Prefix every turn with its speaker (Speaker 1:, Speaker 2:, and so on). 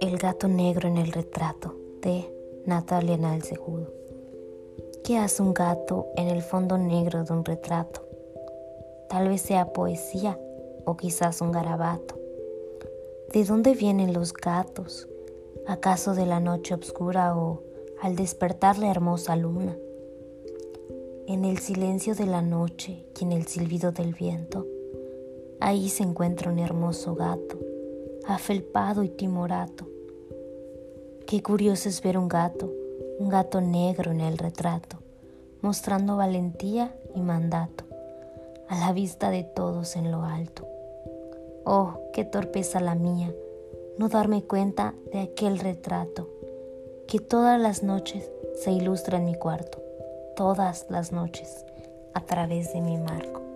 Speaker 1: El gato negro en el retrato de Natalia Nalsegudo. ¿Qué hace un gato en el fondo negro de un retrato? Tal vez sea poesía o quizás un garabato. ¿De dónde vienen los gatos? ¿Acaso de la noche oscura o al despertar la hermosa luna? En el silencio de la noche y en el silbido del viento, ahí se encuentra un hermoso gato, afelpado y timorato. Qué curioso es ver un gato, un gato negro en el retrato, mostrando valentía y mandato, a la vista de todos en lo alto. Oh, qué torpeza la mía, no darme cuenta de aquel retrato que todas las noches se ilustra en mi cuarto, todas las noches, a través de mi marco.